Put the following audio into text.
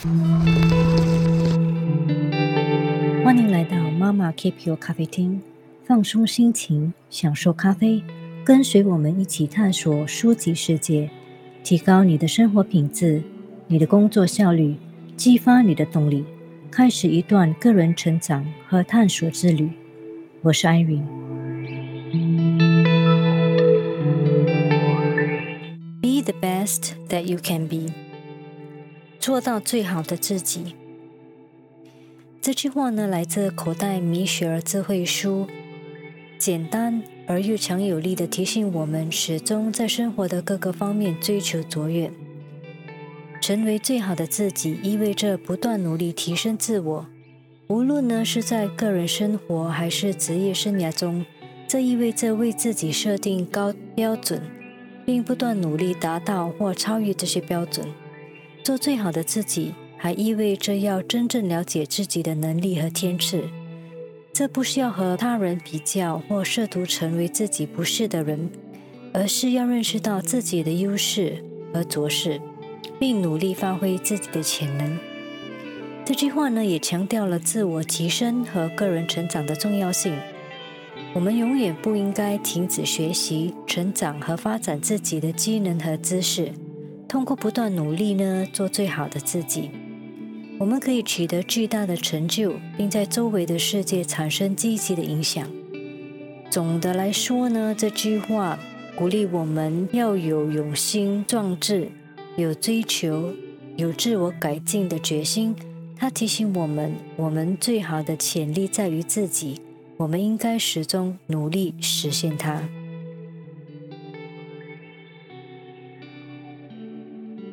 欢迎来到妈妈 Keep You 咖啡厅，放松心情，享受咖啡，跟随我们一起探索书籍世界，提高你的生活品质，你的工作效率，激发你的动力，开始一段个人成长和探索之旅。我是安云。Be the best that you can be，做到最好的自己。这句话呢，来自口袋米雪儿智慧书，简单而又强有力的提醒我们，始终在生活的各个方面追求卓越，成为最好的自己，意味着不断努力提升自我。无论呢是在个人生活还是职业生涯中，这意味着为自己设定高标准，并不断努力达到或超越这些标准，做最好的自己。还意味着要真正了解自己的能力和天赐，这不是要和他人比较或试图成为自己不是的人，而是要认识到自己的优势和卓势，并努力发挥自己的潜能。这句话呢，也强调了自我提升和个人成长的重要性。我们永远不应该停止学习、成长和发展自己的技能和知识，通过不断努力呢，做最好的自己。我们可以取得巨大的成就，并在周围的世界产生积极的影响。总的来说呢，这句话鼓励我们要有勇心壮志，有追求，有自我改进的决心。它提醒我们，我们最好的潜力在于自己，我们应该始终努力实现它。